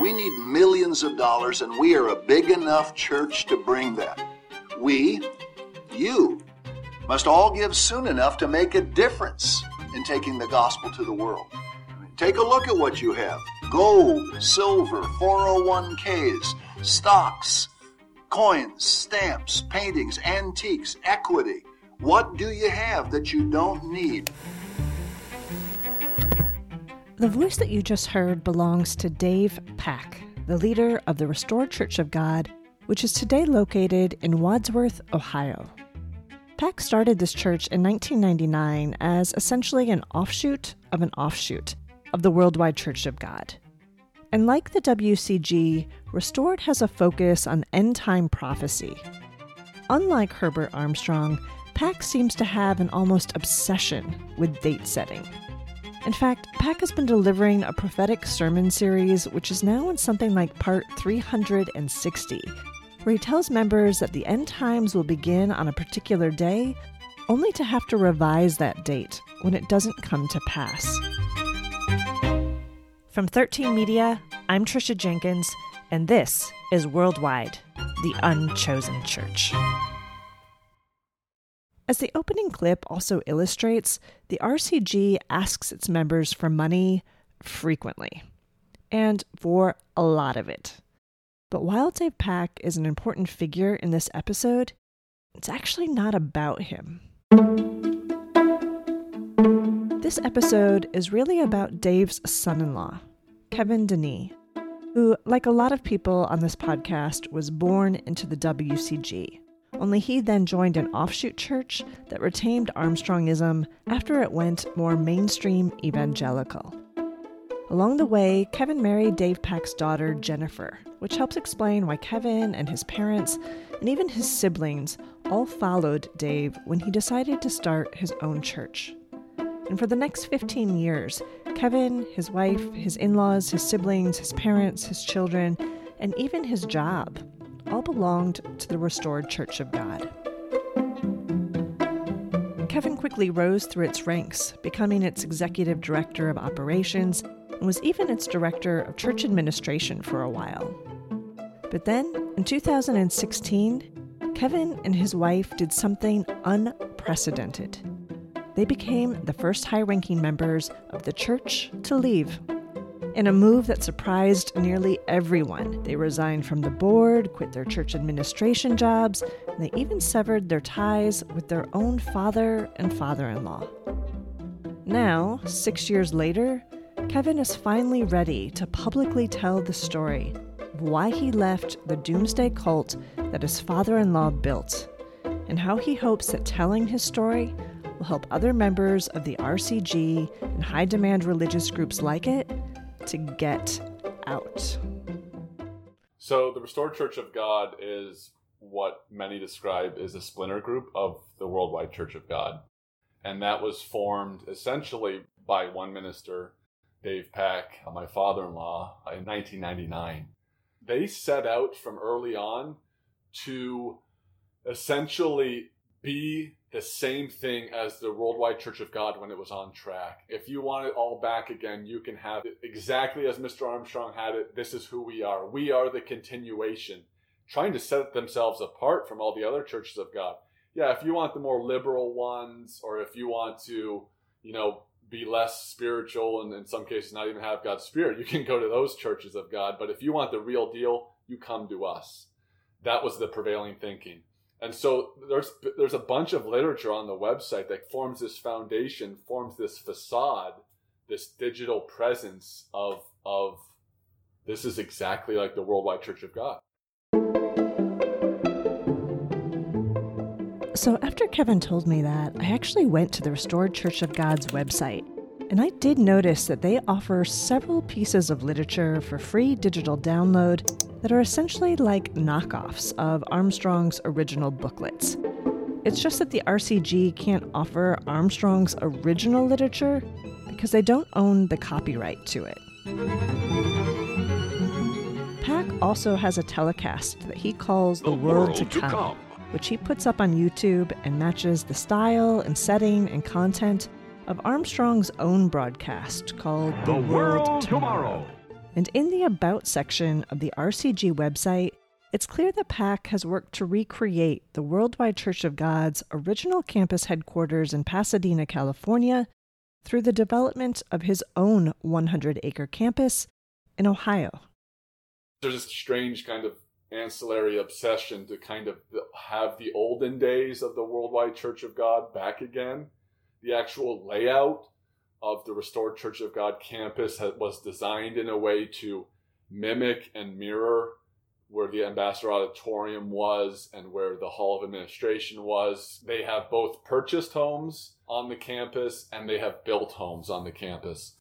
We need millions of dollars, and we are a big enough church to bring that. We, you, must all give soon enough to make a difference in taking the gospel to the world. Take a look at what you have gold, silver, 401ks, stocks, coins, stamps, paintings, antiques, equity. What do you have that you don't need? The voice that you just heard belongs to Dave Pack, the leader of the Restored Church of God, which is today located in Wadsworth, Ohio. Pack started this church in 1999 as essentially an offshoot of an offshoot of the Worldwide Church of God. And like the WCG, Restored has a focus on end time prophecy. Unlike Herbert Armstrong, Pack seems to have an almost obsession with date setting. In fact, Pack has been delivering a prophetic sermon series, which is now in something like part 360, where he tells members that the end times will begin on a particular day, only to have to revise that date when it doesn't come to pass. From 13 Media, I'm Tricia Jenkins, and this is Worldwide, the Unchosen Church. As the opening clip also illustrates, the RCG asks its members for money frequently, and for a lot of it. But while Dave Pack is an important figure in this episode, it's actually not about him. This episode is really about Dave's son in law, Kevin Denee, who, like a lot of people on this podcast, was born into the WCG only he then joined an offshoot church that retained Armstrongism after it went more mainstream evangelical. Along the way, Kevin married Dave Pack's daughter, Jennifer, which helps explain why Kevin and his parents, and even his siblings, all followed Dave when he decided to start his own church. And for the next 15 years, Kevin, his wife, his in laws, his siblings, his parents, his children, and even his job all belonged to the restored Church of God. Kevin quickly rose through its ranks, becoming its executive director of operations and was even its director of church administration for a while. But then, in 2016, Kevin and his wife did something unprecedented. They became the first high ranking members of the church to leave in a move that surprised nearly everyone, they resigned from the board, quit their church administration jobs, and they even severed their ties with their own father and father in law. Now, six years later, Kevin is finally ready to publicly tell the story of why he left the doomsday cult that his father in law built, and how he hopes that telling his story will help other members of the RCG and high demand religious groups like it to get out. So, the Restored Church of God is what many describe as a splinter group of the Worldwide Church of God. And that was formed essentially by one minister, Dave Pack, my father in law, in 1999. They set out from early on to essentially be the same thing as the Worldwide Church of God when it was on track. If you want it all back again, you can have it exactly as Mr. Armstrong had it. This is who we are. We are the continuation, trying to set themselves apart from all the other churches of God. Yeah, if you want the more liberal ones, or if you want to, you know, be less spiritual and in some cases not even have God's Spirit, you can go to those churches of God. But if you want the real deal, you come to us. That was the prevailing thinking. And so there's there's a bunch of literature on the website that forms this foundation, forms this facade, this digital presence of of this is exactly like the worldwide church of God. So after Kevin told me that, I actually went to the Restored Church of God's website. And I did notice that they offer several pieces of literature for free digital download that are essentially like knockoffs of Armstrong's original booklets. It's just that the RCG can't offer Armstrong's original literature because they don't own the copyright to it. Pack also has a telecast that he calls The, the World, to, to come, come, which he puts up on YouTube and matches the style and setting and content of Armstrong's own broadcast called The, the World, World Tomorrow. Tomorrow. And in the About section of the RCG website, it's clear that Pack has worked to recreate the Worldwide Church of God's original campus headquarters in Pasadena, California, through the development of his own 100 acre campus in Ohio. There's this strange kind of ancillary obsession to kind of have the olden days of the Worldwide Church of God back again. The actual layout of the Restored Church of God campus was designed in a way to mimic and mirror where the Ambassador Auditorium was and where the Hall of Administration was. They have both purchased homes on the campus and they have built homes on the campus.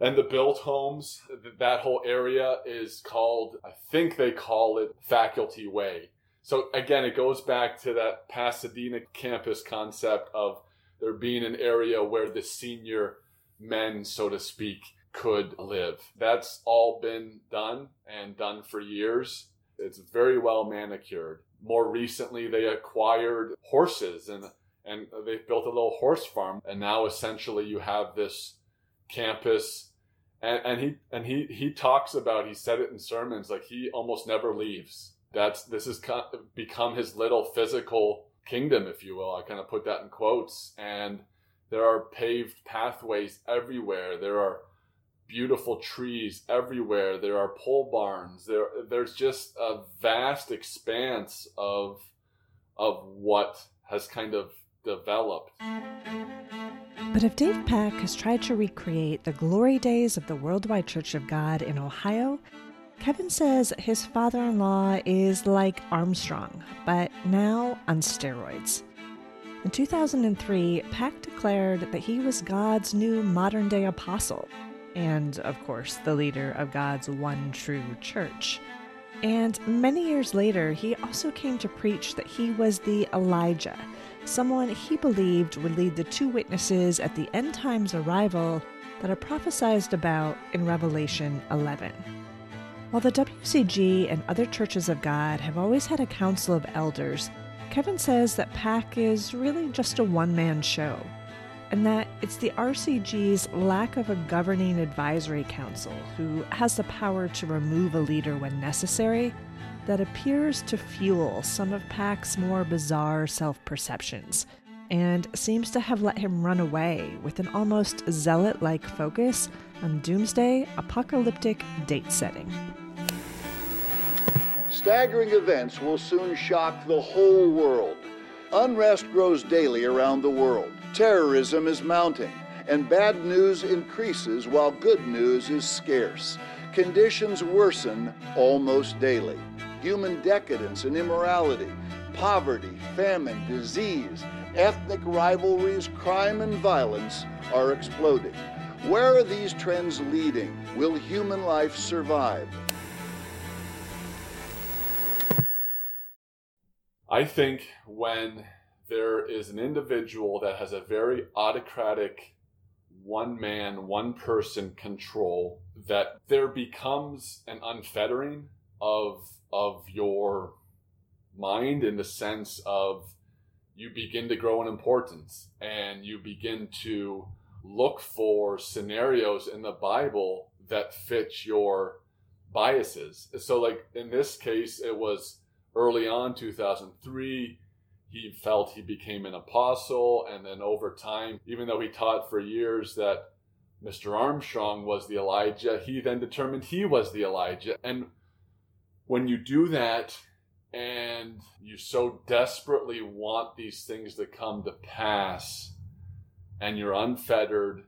And the built homes, that whole area is called, I think they call it Faculty Way. So again, it goes back to that Pasadena campus concept of there being an area where the senior men, so to speak, could live. That's all been done and done for years. It's very well manicured. More recently, they acquired horses and and they built a little horse farm. And now essentially you have this campus. And, and he and he he talks about he said it in sermons like he almost never leaves. That's this has become his little physical kingdom, if you will. I kind of put that in quotes. And there are paved pathways everywhere. There are beautiful trees everywhere. There are pole barns. There, there's just a vast expanse of of what has kind of developed. But if Dave Pack has tried to recreate the glory days of the Worldwide Church of God in Ohio, Kevin says his father in law is like Armstrong, but now on steroids. In 2003, Pack declared that he was God's new modern day apostle and, of course, the leader of God's one true church. And many years later, he also came to preach that he was the Elijah, someone he believed would lead the two witnesses at the end times arrival that are prophesied about in Revelation 11. While the WCG and other churches of God have always had a council of elders, Kevin says that Pack is really just a one man show and that it's the RCG's lack of a governing advisory council who has the power to remove a leader when necessary that appears to fuel some of Pack's more bizarre self perceptions and seems to have let him run away with an almost zealot like focus on doomsday apocalyptic date setting. Staggering events will soon shock the whole world. Unrest grows daily around the world. Terrorism is mounting, and bad news increases while good news is scarce. Conditions worsen almost daily. Human decadence and immorality, poverty, famine, disease, ethnic rivalries, crime, and violence are exploding. Where are these trends leading? Will human life survive? I think when there is an individual that has a very autocratic one man, one person control, that there becomes an unfettering of of your mind in the sense of you begin to grow in importance and you begin to look for scenarios in the Bible that fit your biases. So like in this case it was early on 2003 he felt he became an apostle, and then over time, even though he taught for years that Mr. Armstrong was the Elijah, he then determined he was the Elijah. And when you do that, and you so desperately want these things to come to pass, and you're unfettered,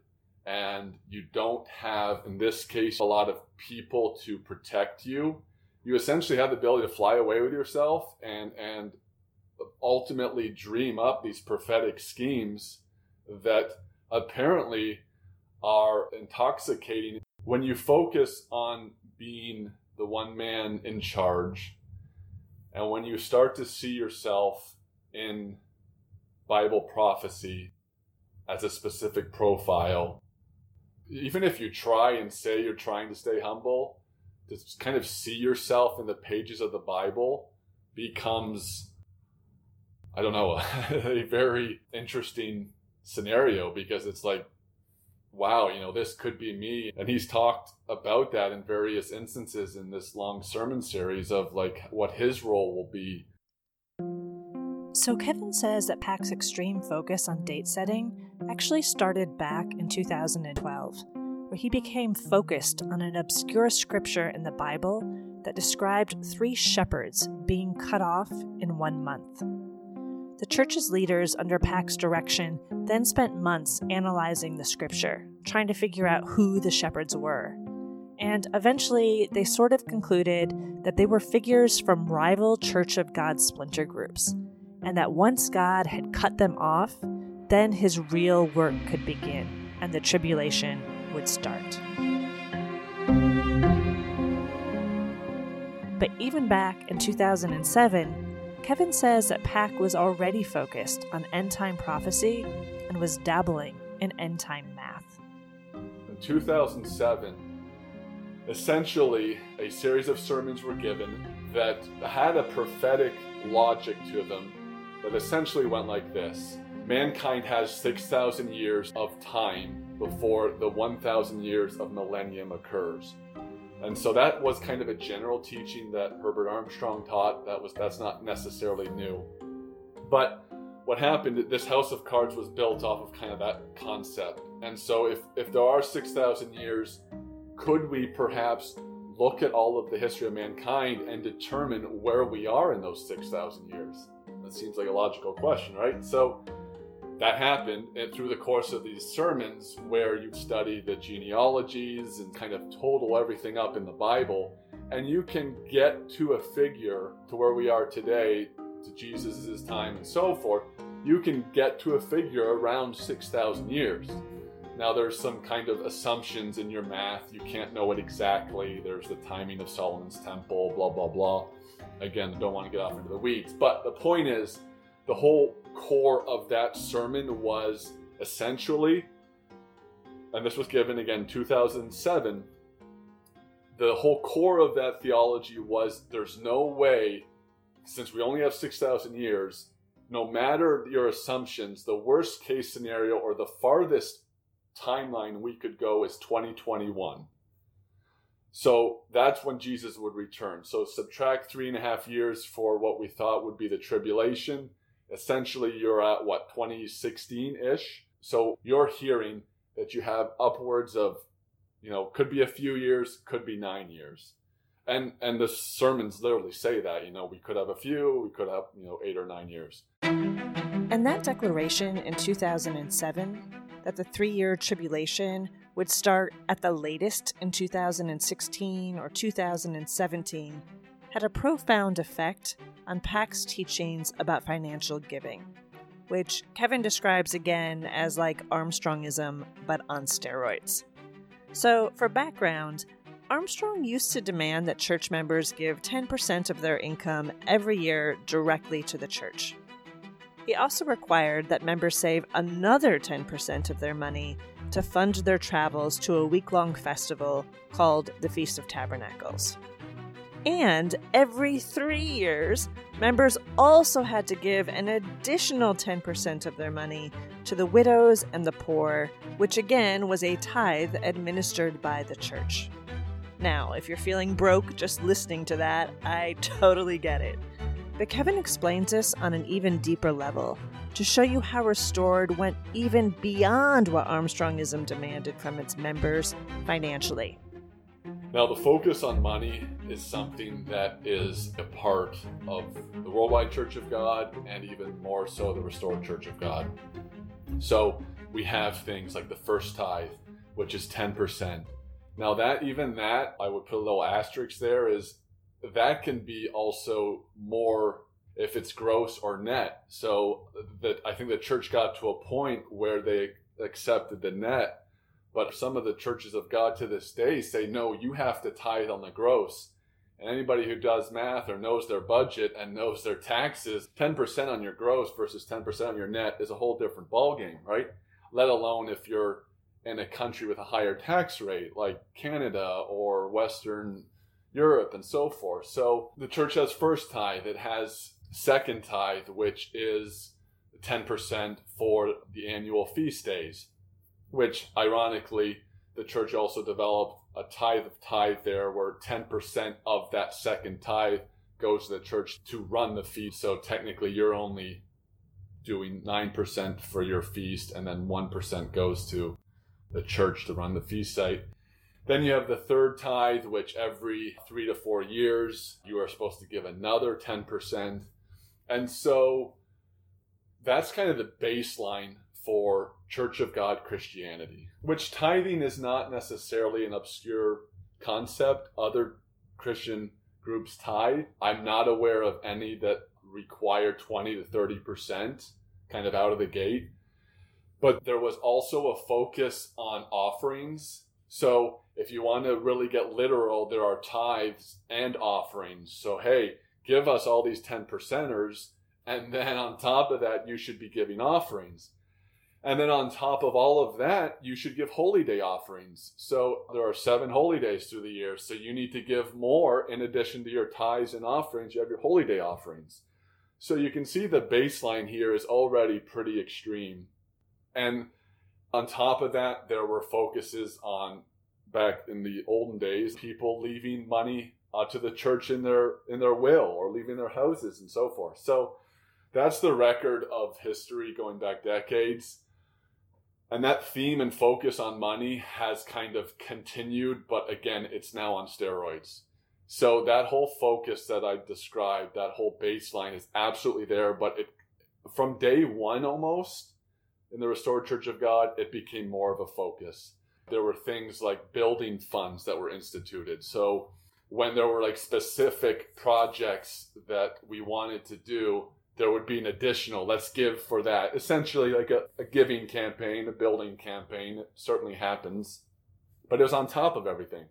and you don't have, in this case, a lot of people to protect you, you essentially have the ability to fly away with yourself and and ultimately dream up these prophetic schemes that apparently are intoxicating. When you focus on being the one man in charge, and when you start to see yourself in Bible prophecy as a specific profile, even if you try and say you're trying to stay humble, to kind of see yourself in the pages of the Bible becomes I don't know, a very interesting scenario because it's like, wow, you know, this could be me. And he's talked about that in various instances in this long sermon series of like what his role will be. So, Kevin says that Pack's extreme focus on date setting actually started back in 2012, where he became focused on an obscure scripture in the Bible that described three shepherds being cut off in one month. The church's leaders, under Pack's direction, then spent months analyzing the scripture, trying to figure out who the shepherds were. And eventually, they sort of concluded that they were figures from rival Church of God splinter groups, and that once God had cut them off, then his real work could begin, and the tribulation would start. But even back in 2007, Kevin says that Pack was already focused on end time prophecy and was dabbling in end time math. In 2007, essentially, a series of sermons were given that had a prophetic logic to them that essentially went like this Mankind has 6,000 years of time before the 1,000 years of millennium occurs. And so that was kind of a general teaching that Herbert Armstrong taught. That was that's not necessarily new. But what happened, this house of cards was built off of kind of that concept. And so if, if there are 6,000 years, could we perhaps look at all of the history of mankind and determine where we are in those 6,000 years? That seems like a logical question, right? So that happened and through the course of these sermons where you study the genealogies and kind of total everything up in the Bible, and you can get to a figure to where we are today, to Jesus' time and so forth, you can get to a figure around 6,000 years. Now, there's some kind of assumptions in your math. You can't know it exactly. There's the timing of Solomon's temple, blah, blah, blah. Again, don't want to get off into the weeds. But the point is, the whole core of that sermon was essentially, and this was given again 2007. The whole core of that theology was there's no way, since we only have 6,000 years, no matter your assumptions, the worst case scenario or the farthest timeline we could go is 2021. So that's when Jesus would return. So subtract three and a half years for what we thought would be the tribulation essentially you're at what 2016 ish. So you're hearing that you have upwards of, you know, could be a few years, could be nine years. And and the sermons literally say that, you know, we could have a few, we could have, you know, eight or nine years. And that declaration in 2007 that the three year tribulation would start at the latest in 2016 or 2017 had a profound effect on Pack's teachings about financial giving, which Kevin describes again as like Armstrongism, but on steroids. So, for background, Armstrong used to demand that church members give 10% of their income every year directly to the church. He also required that members save another 10% of their money to fund their travels to a week long festival called the Feast of Tabernacles. And every three years, members also had to give an additional 10% of their money to the widows and the poor, which again was a tithe administered by the church. Now, if you're feeling broke just listening to that, I totally get it. But Kevin explains this on an even deeper level to show you how Restored went even beyond what Armstrongism demanded from its members financially. Now, the focus on money is something that is a part of the Worldwide Church of God and even more so the Restored Church of God. So, we have things like the first tithe, which is 10%. Now, that even that, I would put a little asterisk there, is that can be also more if it's gross or net. So, that I think the church got to a point where they accepted the net but some of the churches of God to this day say, no, you have to tithe on the gross. And anybody who does math or knows their budget and knows their taxes, 10% on your gross versus 10% on your net is a whole different ballgame, right? Let alone if you're in a country with a higher tax rate like Canada or Western Europe and so forth. So the church has first tithe, it has second tithe, which is 10% for the annual feast days which ironically, the church also developed a tithe of tithe there where 10% of that second tithe goes to the church to run the feast. So technically, you're only doing 9% for your feast, and then 1% goes to the church to run the feast site. Then you have the third tithe, which every three to four years you are supposed to give another 10%. And so that's kind of the baseline for Church of God Christianity, which tithing is not necessarily an obscure concept. Other Christian groups tithe. I'm not aware of any that require 20 to 30% kind of out of the gate. But there was also a focus on offerings. So if you want to really get literal, there are tithes and offerings. So, hey, give us all these 10 percenters. And then on top of that, you should be giving offerings. And then on top of all of that, you should give holy day offerings. So there are seven holy days through the year. So you need to give more in addition to your tithes and offerings. You have your holy day offerings. So you can see the baseline here is already pretty extreme. And on top of that, there were focuses on back in the olden days, people leaving money uh, to the church in their in their will or leaving their houses and so forth. So that's the record of history going back decades. And that theme and focus on money has kind of continued, but again, it's now on steroids. So that whole focus that I described, that whole baseline is absolutely there, but it from day one almost in the restored church of God, it became more of a focus. There were things like building funds that were instituted. So when there were like specific projects that we wanted to do, there would be an additional, let's give for that. Essentially like a, a giving campaign, a building campaign. It certainly happens. But it was on top of everything.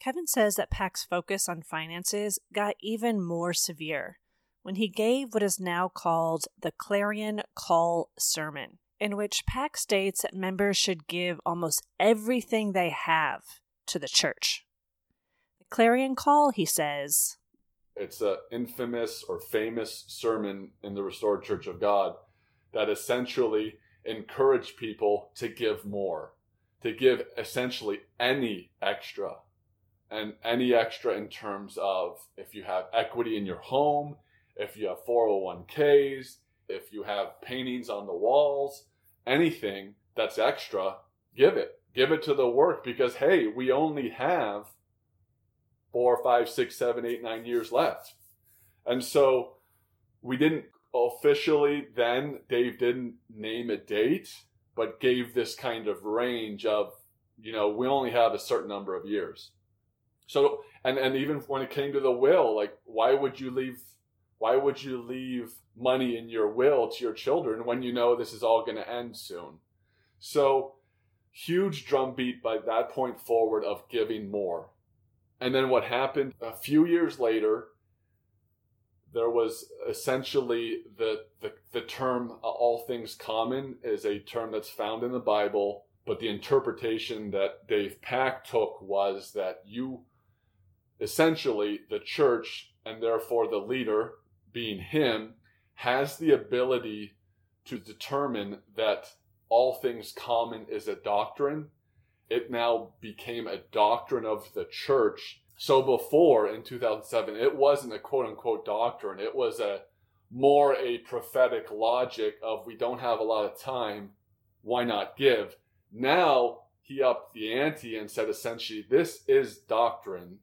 Kevin says that Pack's focus on finances got even more severe when he gave what is now called the Clarion Call Sermon, in which Pack states that members should give almost everything they have to the church. The Clarion Call, he says, it's an infamous or famous sermon in the Restored Church of God that essentially encouraged people to give more, to give essentially any extra and any extra in terms of if you have equity in your home, if you have 401ks, if you have paintings on the walls, anything that's extra, give it. Give it to the work because, hey, we only have four, five, six, seven, eight, nine years left. And so we didn't officially then, Dave didn't name a date, but gave this kind of range of, you know, we only have a certain number of years. So and and even when it came to the will, like why would you leave why would you leave money in your will to your children when you know this is all going to end soon? So huge drumbeat by that point forward of giving more. And then what happened a few years later, there was essentially the, the, the term uh, all things common is a term that's found in the Bible, but the interpretation that Dave Pack took was that you essentially the church and therefore the leader being him has the ability to determine that all things common is a doctrine it now became a doctrine of the church. So before in 2007 it wasn't a quote unquote doctrine. It was a more a prophetic logic of we don't have a lot of time. Why not give? Now he upped the ante and said essentially this is doctrine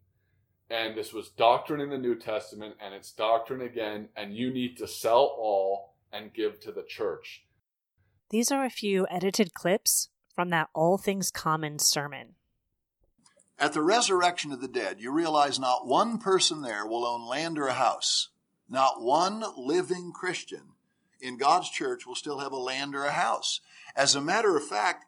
and this was doctrine in the New Testament, and it's doctrine again, and you need to sell all and give to the church. These are a few edited clips from that All Things Common sermon. At the resurrection of the dead, you realize not one person there will own land or a house. Not one living Christian in God's church will still have a land or a house. As a matter of fact,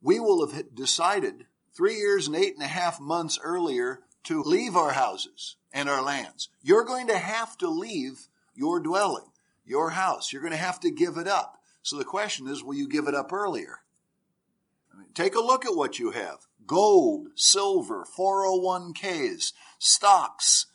we will have decided three years and eight and a half months earlier to leave our houses and our lands. You're going to have to leave your dwelling, your house. You're going to have to give it up. So the question is, will you give it up earlier? Take a look at what you have. Gold, silver, 401ks, stocks,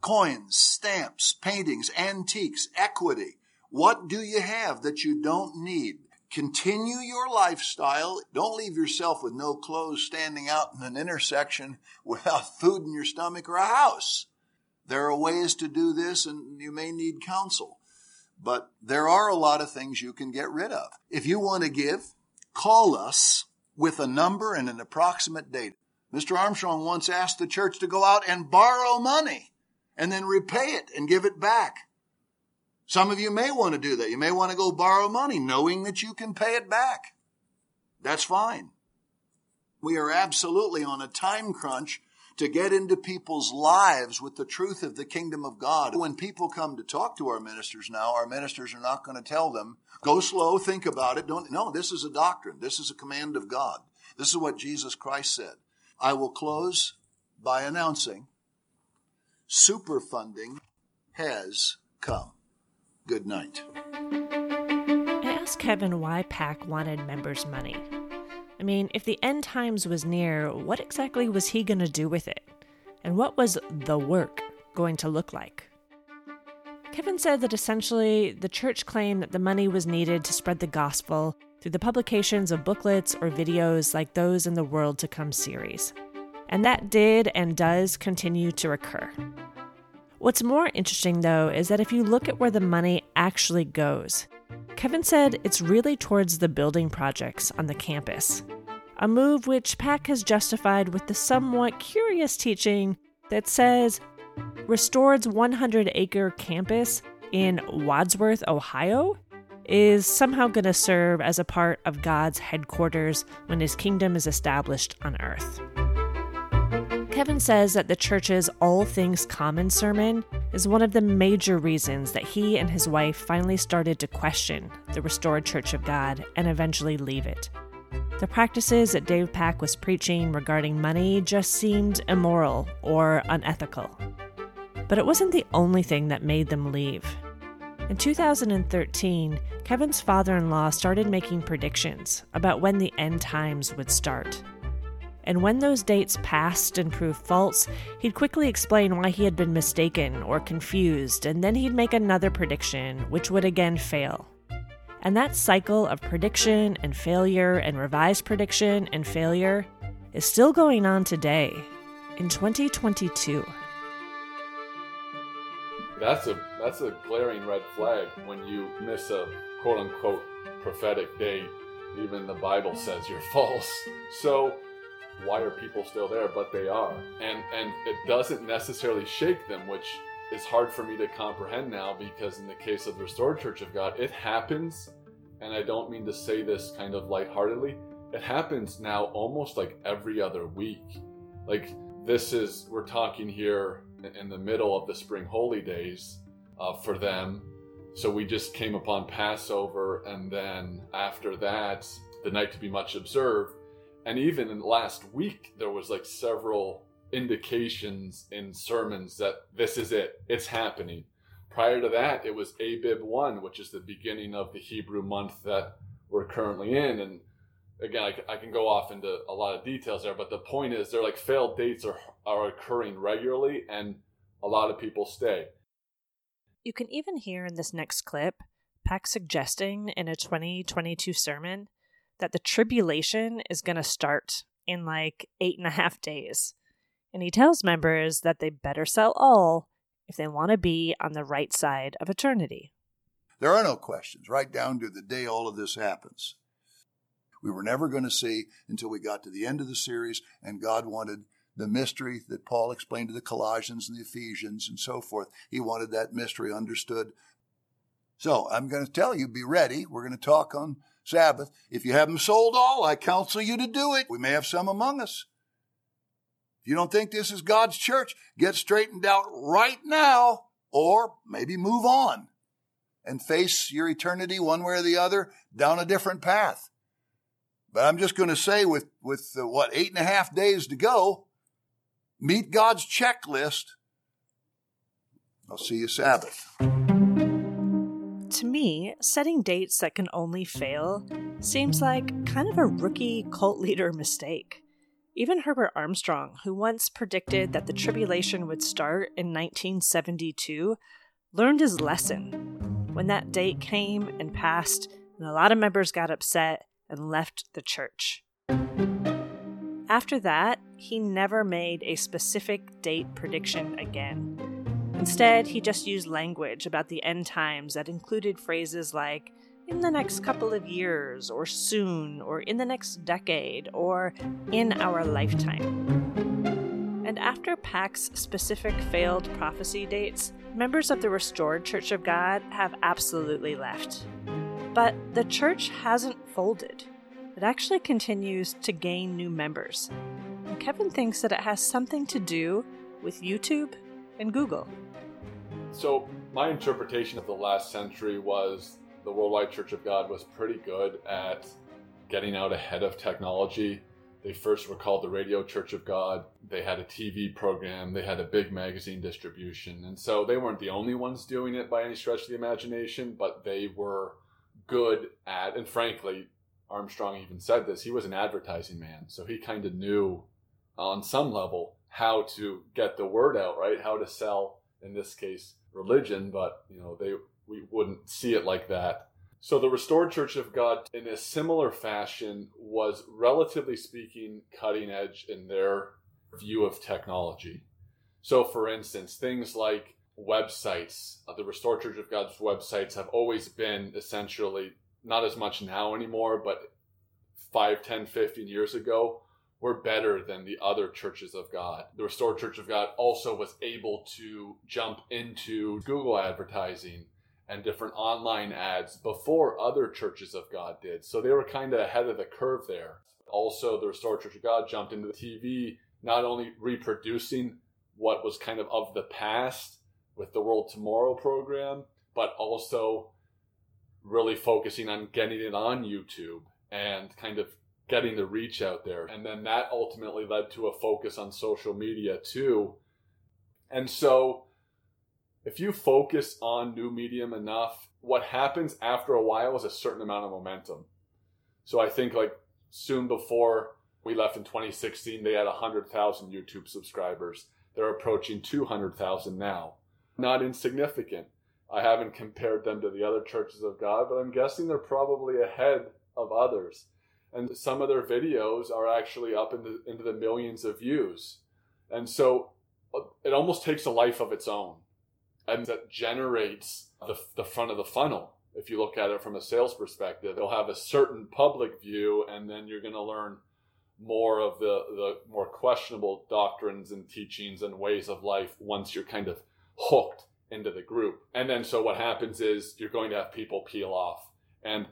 coins, stamps, paintings, antiques, equity. What do you have that you don't need? Continue your lifestyle. Don't leave yourself with no clothes standing out in an intersection without food in your stomach or a house. There are ways to do this and you may need counsel. But there are a lot of things you can get rid of. If you want to give, call us with a number and an approximate date. Mr. Armstrong once asked the church to go out and borrow money and then repay it and give it back. Some of you may want to do that. You may want to go borrow money knowing that you can pay it back. That's fine. We are absolutely on a time crunch to get into people's lives with the truth of the kingdom of God. When people come to talk to our ministers now, our ministers are not going to tell them, go slow, think about it. Don't, no, this is a doctrine. This is a command of God. This is what Jesus Christ said. I will close by announcing super funding has come. Good night. I asked Kevin why Pack wanted members' money. I mean, if the end times was near, what exactly was he going to do with it? And what was the work going to look like? Kevin said that essentially the church claimed that the money was needed to spread the gospel through the publications of booklets or videos like those in the World to Come series. And that did and does continue to occur. What's more interesting, though, is that if you look at where the money actually goes, Kevin said it's really towards the building projects on the campus. A move which Pack has justified with the somewhat curious teaching that says Restored's 100 acre campus in Wadsworth, Ohio, is somehow going to serve as a part of God's headquarters when his kingdom is established on earth. Kevin says that the church's All Things Common sermon is one of the major reasons that he and his wife finally started to question the restored Church of God and eventually leave it. The practices that Dave Pack was preaching regarding money just seemed immoral or unethical. But it wasn't the only thing that made them leave. In 2013, Kevin's father in law started making predictions about when the end times would start. And when those dates passed and proved false, he'd quickly explain why he had been mistaken or confused, and then he'd make another prediction, which would again fail. And that cycle of prediction and failure and revised prediction and failure is still going on today, in 2022. That's a that's a glaring red flag when you miss a quote unquote prophetic date. Even the Bible says you're false. So why are people still there? But they are. And and it doesn't necessarily shake them, which is hard for me to comprehend now because in the case of the Restored Church of God, it happens, and I don't mean to say this kind of lightheartedly, it happens now almost like every other week. Like this is we're talking here in the middle of the spring holy days uh, for them. So we just came upon Passover, and then after that, the night to be much observed and even in last week there was like several indications in sermons that this is it it's happening. Prior to that it was abib 1 which is the beginning of the hebrew month that we're currently in. And again I, I can go off into a lot of details there but the point is they're like failed dates are, are occurring regularly and a lot of people stay. You can even hear in this next clip Pack suggesting in a 2022 sermon that the tribulation is going to start in like eight and a half days. And he tells members that they better sell all if they want to be on the right side of eternity. There are no questions, right down to the day all of this happens. We were never going to see until we got to the end of the series, and God wanted the mystery that Paul explained to the Colossians and the Ephesians and so forth. He wanted that mystery understood. So I'm going to tell you, be ready. We're going to talk on Sabbath. If you haven't sold all, I counsel you to do it. We may have some among us. If you don't think this is God's church, get straightened out right now, or maybe move on and face your eternity one way or the other down a different path. But I'm just going to say, with, with uh, what, eight and a half days to go, meet God's checklist. I'll see you Sabbath. To me, setting dates that can only fail seems like kind of a rookie cult leader mistake. Even Herbert Armstrong, who once predicted that the tribulation would start in 1972, learned his lesson. When that date came and passed, and a lot of members got upset and left the church. After that, he never made a specific date prediction again. Instead, he just used language about the end times that included phrases like, in the next couple of years, or soon, or in the next decade, or in our lifetime. And after Pack's specific failed prophecy dates, members of the Restored Church of God have absolutely left. But the church hasn't folded. It actually continues to gain new members. And Kevin thinks that it has something to do with YouTube and Google. So, my interpretation of the last century was the Worldwide Church of God was pretty good at getting out ahead of technology. They first were called the Radio Church of God. They had a TV program. They had a big magazine distribution. And so they weren't the only ones doing it by any stretch of the imagination, but they were good at, and frankly, Armstrong even said this, he was an advertising man. So he kind of knew on some level how to get the word out, right? How to sell, in this case, religion, but you know, they we wouldn't see it like that. So the restored Church of God, in a similar fashion, was relatively speaking cutting edge in their view of technology. So, for instance, things like websites, uh, the Restored Church of God's websites have always been essentially not as much now anymore, but 5, 10, 15 years ago, were better than the other churches of God. The Restored Church of God also was able to jump into Google advertising and different online ads before other churches of God did. So they were kind of ahead of the curve there. Also, the Restored Church of God jumped into the TV, not only reproducing what was kind of of the past with the World Tomorrow program, but also really focusing on getting it on YouTube and kind of getting the reach out there. And then that ultimately led to a focus on social media too. And so if you focus on new medium enough, what happens after a while is a certain amount of momentum. So I think like soon before we left in 2016, they had 100,000 YouTube subscribers. They're approaching 200,000 now. Not insignificant. I haven't compared them to the other churches of God, but I'm guessing they're probably ahead of others. And some of their videos are actually up into, into the millions of views. And so uh, it almost takes a life of its own and that generates the, the front of the funnel. If you look at it from a sales perspective, they'll have a certain public view, and then you're going to learn more of the, the more questionable doctrines and teachings and ways of life once you're kind of hooked into the group. And then so what happens is you're going to have people peel off. And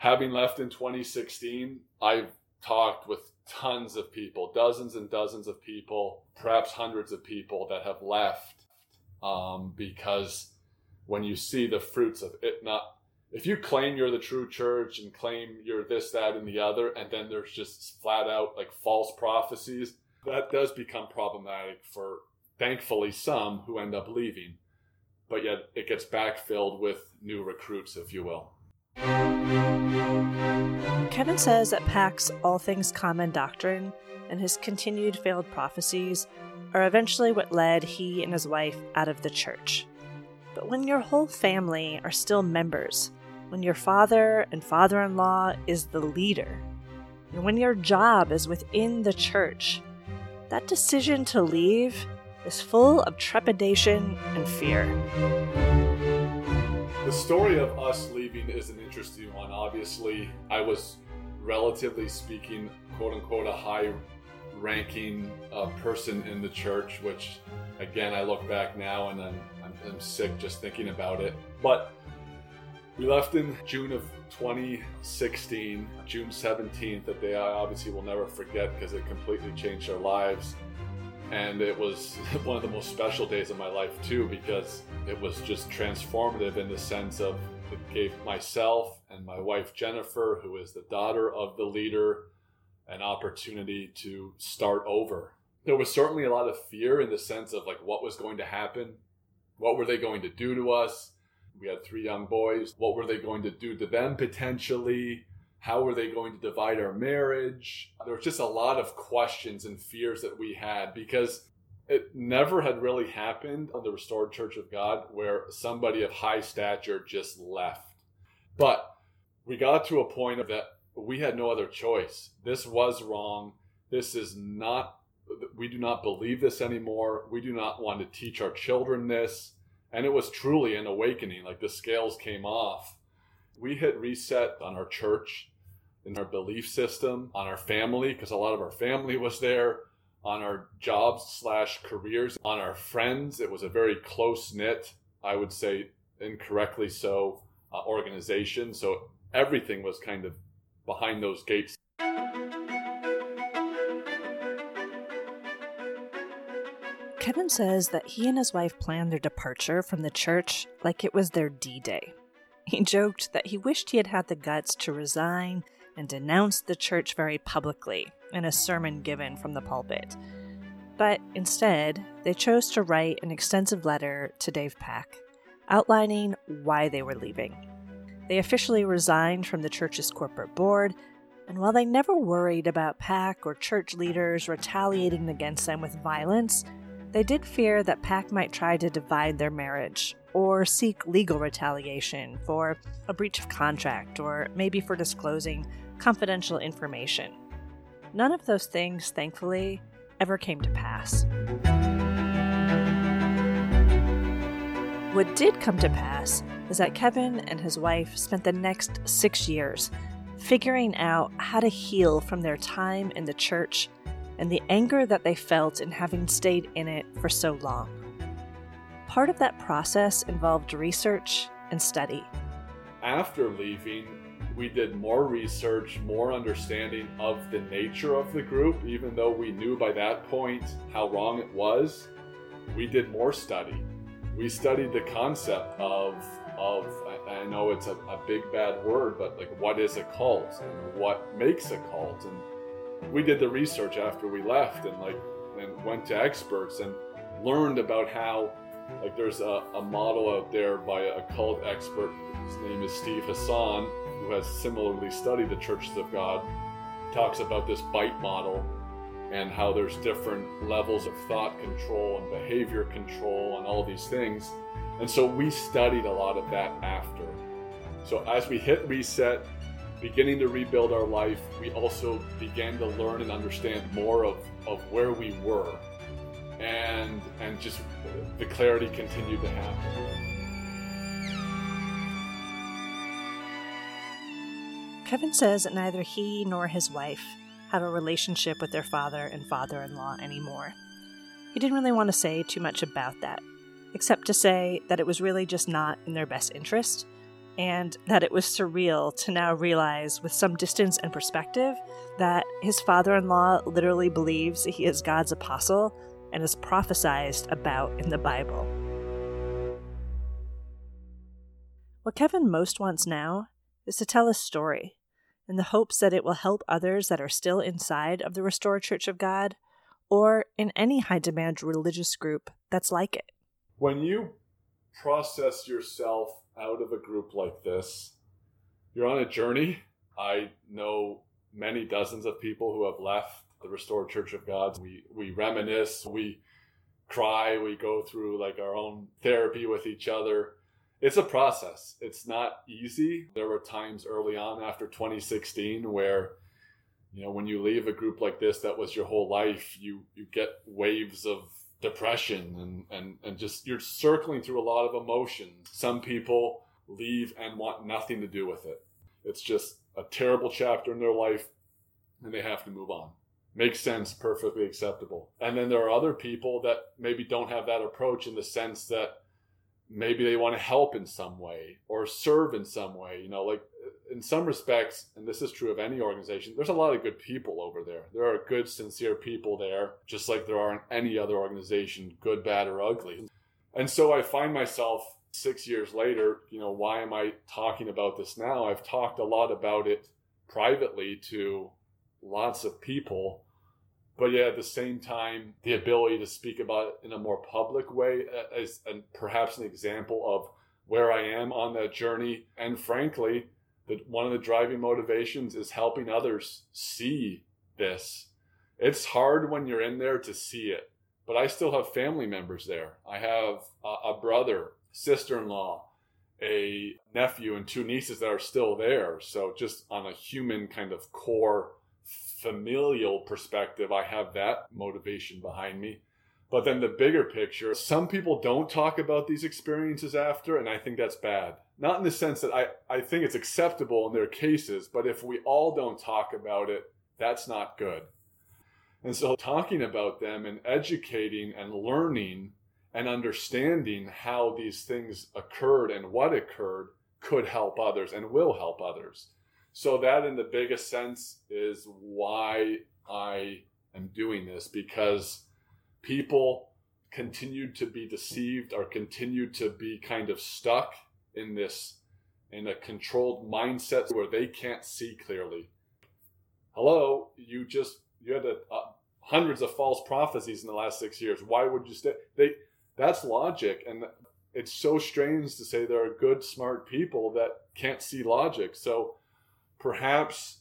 having left in 2016, I've talked with tons of people, dozens and dozens of people, perhaps hundreds of people that have left um, because when you see the fruits of it not if you claim you're the true church and claim you're this that and the other and then there's just flat out like false prophecies that does become problematic for thankfully some who end up leaving. But yet it gets backfilled with new recruits if you will Kevin says that Pack's All Things Common doctrine and his continued failed prophecies are eventually what led he and his wife out of the church. But when your whole family are still members, when your father and father in law is the leader, and when your job is within the church, that decision to leave is full of trepidation and fear. The story of us leaving is an interesting one. Obviously, I was relatively speaking, quote unquote, a high ranking uh, person in the church, which again, I look back now and I'm, I'm, I'm sick just thinking about it. But we left in June of 2016, June 17th, a day I obviously will never forget because it completely changed our lives. And it was one of the most special days of my life, too, because it was just transformative in the sense of it gave myself and my wife Jennifer, who is the daughter of the leader an opportunity to start over. There was certainly a lot of fear in the sense of like what was going to happen, what were they going to do to us? We had three young boys. What were they going to do to them potentially? How were they going to divide our marriage? There was just a lot of questions and fears that we had because it never had really happened on the Restored Church of God where somebody of high stature just left. But we got to a point of that we had no other choice. This was wrong. This is not, we do not believe this anymore. We do not want to teach our children this. And it was truly an awakening. Like the scales came off. We hit reset on our church, in our belief system, on our family, because a lot of our family was there, on our jobs slash careers, on our friends. It was a very close knit, I would say incorrectly so, uh, organization. So everything was kind of behind those gates. Kevin says that he and his wife planned their departure from the church like it was their D Day. He joked that he wished he had had the guts to resign and denounced the church very publicly in a sermon given from the pulpit. But instead, they chose to write an extensive letter to Dave Pack, outlining why they were leaving. They officially resigned from the church's corporate board, and while they never worried about Pack or church leaders retaliating against them with violence, they did fear that Pack might try to divide their marriage or seek legal retaliation for a breach of contract or maybe for disclosing confidential information. None of those things, thankfully, ever came to pass. What did come to pass is that Kevin and his wife spent the next six years figuring out how to heal from their time in the church and the anger that they felt in having stayed in it for so long. Part of that process involved research and study. After leaving, we did more research, more understanding of the nature of the group, even though we knew by that point how wrong it was. We did more study. We studied the concept of of I, know it's a, a big bad word, but like what is a cult and what makes a cult and we did the research after we left and like and went to experts and learned about how like there's a, a model out there by a cult expert. His name is steve hassan who has similarly studied the churches of god. Talks about this bite model and how there's different levels of thought control and behavior control and all these things. And so we studied a lot of that after. So as we hit reset beginning to rebuild our life, we also began to learn and understand more of, of where we were. And, and just the clarity continued to happen. Kevin says that neither he nor his wife have a relationship with their father and father in law anymore. He didn't really want to say too much about that, except to say that it was really just not in their best interest and that it was surreal to now realize, with some distance and perspective, that his father in law literally believes he is God's apostle and is prophesized about in the Bible. What Kevin most wants now is to tell a story in the hopes that it will help others that are still inside of the Restored Church of God or in any high demand religious group that's like it. When you process yourself out of a group like this, you're on a journey. I know many dozens of people who have left the Restored Church of God. We we reminisce, we cry, we go through like our own therapy with each other. It's a process. It's not easy. There were times early on after 2016 where you know when you leave a group like this that was your whole life, you you get waves of depression and, and, and just you're circling through a lot of emotions. Some people leave and want nothing to do with it. It's just a terrible chapter in their life and they have to move on. Makes sense, perfectly acceptable. And then there are other people that maybe don't have that approach in the sense that maybe they want to help in some way or serve in some way. You know, like in some respects, and this is true of any organization, there's a lot of good people over there. There are good, sincere people there, just like there are in any other organization, good, bad, or ugly. And so I find myself six years later, you know, why am I talking about this now? I've talked a lot about it privately to lots of people, but yeah, at the same time, the ability to speak about it in a more public way uh, is and perhaps an example of where I am on that journey. And frankly, that one of the driving motivations is helping others see this. It's hard when you're in there to see it, but I still have family members there. I have a, a brother, sister in law, a nephew and two nieces that are still there. So, just on a human kind of core familial perspective, I have that motivation behind me. But then the bigger picture, some people don't talk about these experiences after, and I think that's bad. Not in the sense that I, I think it's acceptable in their cases, but if we all don't talk about it, that's not good. And so talking about them and educating and learning and understanding how these things occurred and what occurred could help others and will help others. So that in the biggest sense is why I am doing this because people continue to be deceived or continue to be kind of stuck in this in a controlled mindset where they can't see clearly. Hello, you just you had a, uh, hundreds of false prophecies in the last six years. Why would you stay? They that's logic, and it's so strange to say there are good, smart people that can't see logic. So perhaps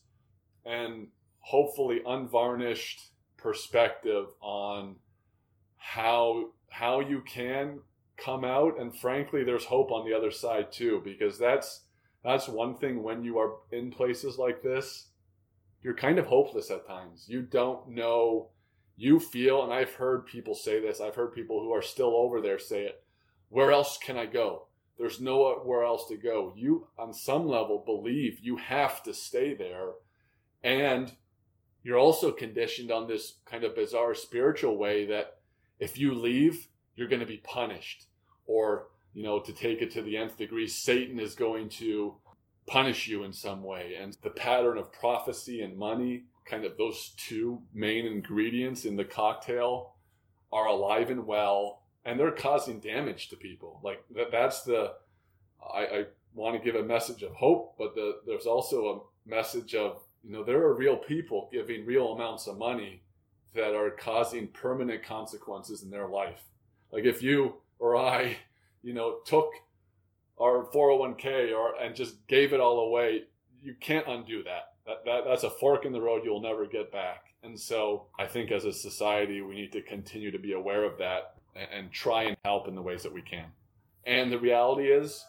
and hopefully unvarnished perspective on how how you can come out. And frankly there's hope on the other side too because that's that's one thing when you are in places like this you're kind of hopeless at times. You don't know. You feel and i've heard people say this i've heard people who are still over there say it where else can i go there's nowhere else to go you on some level believe you have to stay there and you're also conditioned on this kind of bizarre spiritual way that if you leave, you're going to be punished. Or, you know, to take it to the nth degree, Satan is going to punish you in some way. And the pattern of prophecy and money, kind of those two main ingredients in the cocktail, are alive and well, and they're causing damage to people. Like that, that's the, I, I want to give a message of hope, but the, there's also a message of, you know, there are real people giving real amounts of money that are causing permanent consequences in their life. Like if you or I, you know, took our 401k or and just gave it all away, you can't undo that. That, that that's a fork in the road you'll never get back. And so I think as a society we need to continue to be aware of that and, try and help in the ways that we can. And the reality is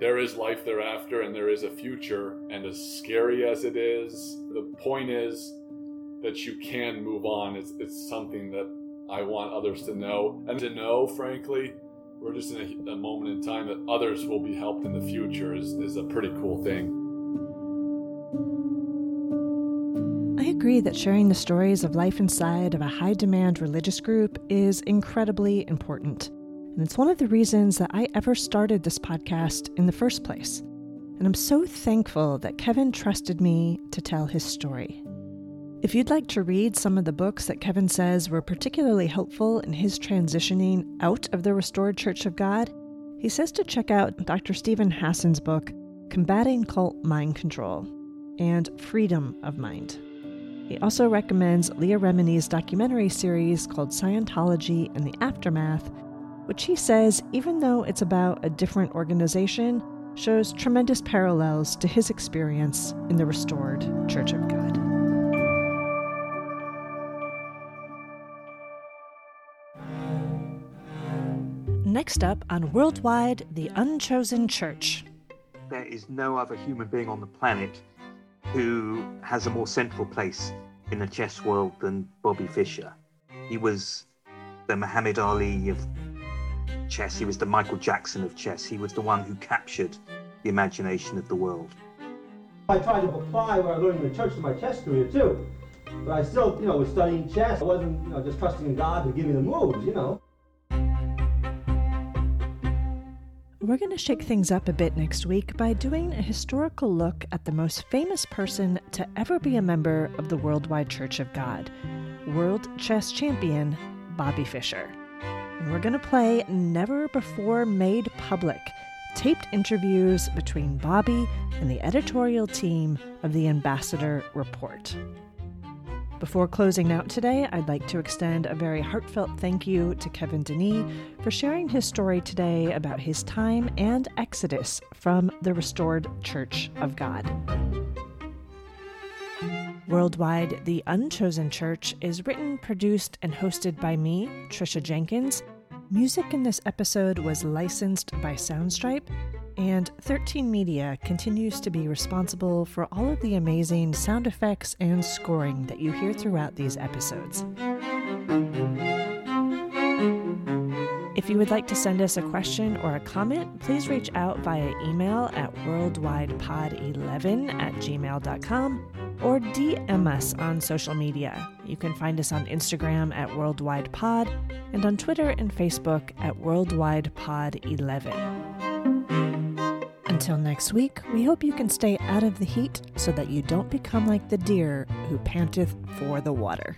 there is life thereafter and there is a future and as scary as it is, the point is that you can move on. It's, it's something that I want others to know. And to know, frankly, we're just in a, a moment in time that others will be helped in the future is, is a pretty cool thing. Agree that sharing the stories of life inside of a high demand religious group is incredibly important. And it's one of the reasons that I ever started this podcast in the first place. And I'm so thankful that Kevin trusted me to tell his story. If you'd like to read some of the books that Kevin says were particularly helpful in his transitioning out of the Restored Church of God, he says to check out Dr. Steven Hassan's book, Combating Cult Mind Control and Freedom of Mind. He also recommends Leah Remini's documentary series called Scientology and the Aftermath, which he says, even though it's about a different organization, shows tremendous parallels to his experience in the Restored Church of God. Next up on Worldwide, the Unchosen Church. There is no other human being on the planet who has a more central place in the chess world than Bobby Fischer. He was the Muhammad Ali of chess, he was the Michael Jackson of chess, he was the one who captured the imagination of the world. I tried to apply what I learned in the church to my chess career too. But I still, you know, was studying chess. I wasn't, you know, just trusting in God to give me the moves, you know. We're going to shake things up a bit next week by doing a historical look at the most famous person to ever be a member of the Worldwide Church of God, world chess champion Bobby Fischer. And we're going to play Never Before Made Public, taped interviews between Bobby and the editorial team of the Ambassador Report. Before closing out today, I'd like to extend a very heartfelt thank you to Kevin Denee for sharing his story today about his time and exodus from the restored Church of God. Worldwide, The Unchosen Church is written, produced, and hosted by me, Tricia Jenkins. Music in this episode was licensed by Soundstripe. And 13 Media continues to be responsible for all of the amazing sound effects and scoring that you hear throughout these episodes. If you would like to send us a question or a comment, please reach out via email at worldwidepod11 at gmail.com or DM us on social media. You can find us on Instagram at worldwidepod and on Twitter and Facebook at worldwidepod11. Until next week, we hope you can stay out of the heat so that you don't become like the deer who panteth for the water.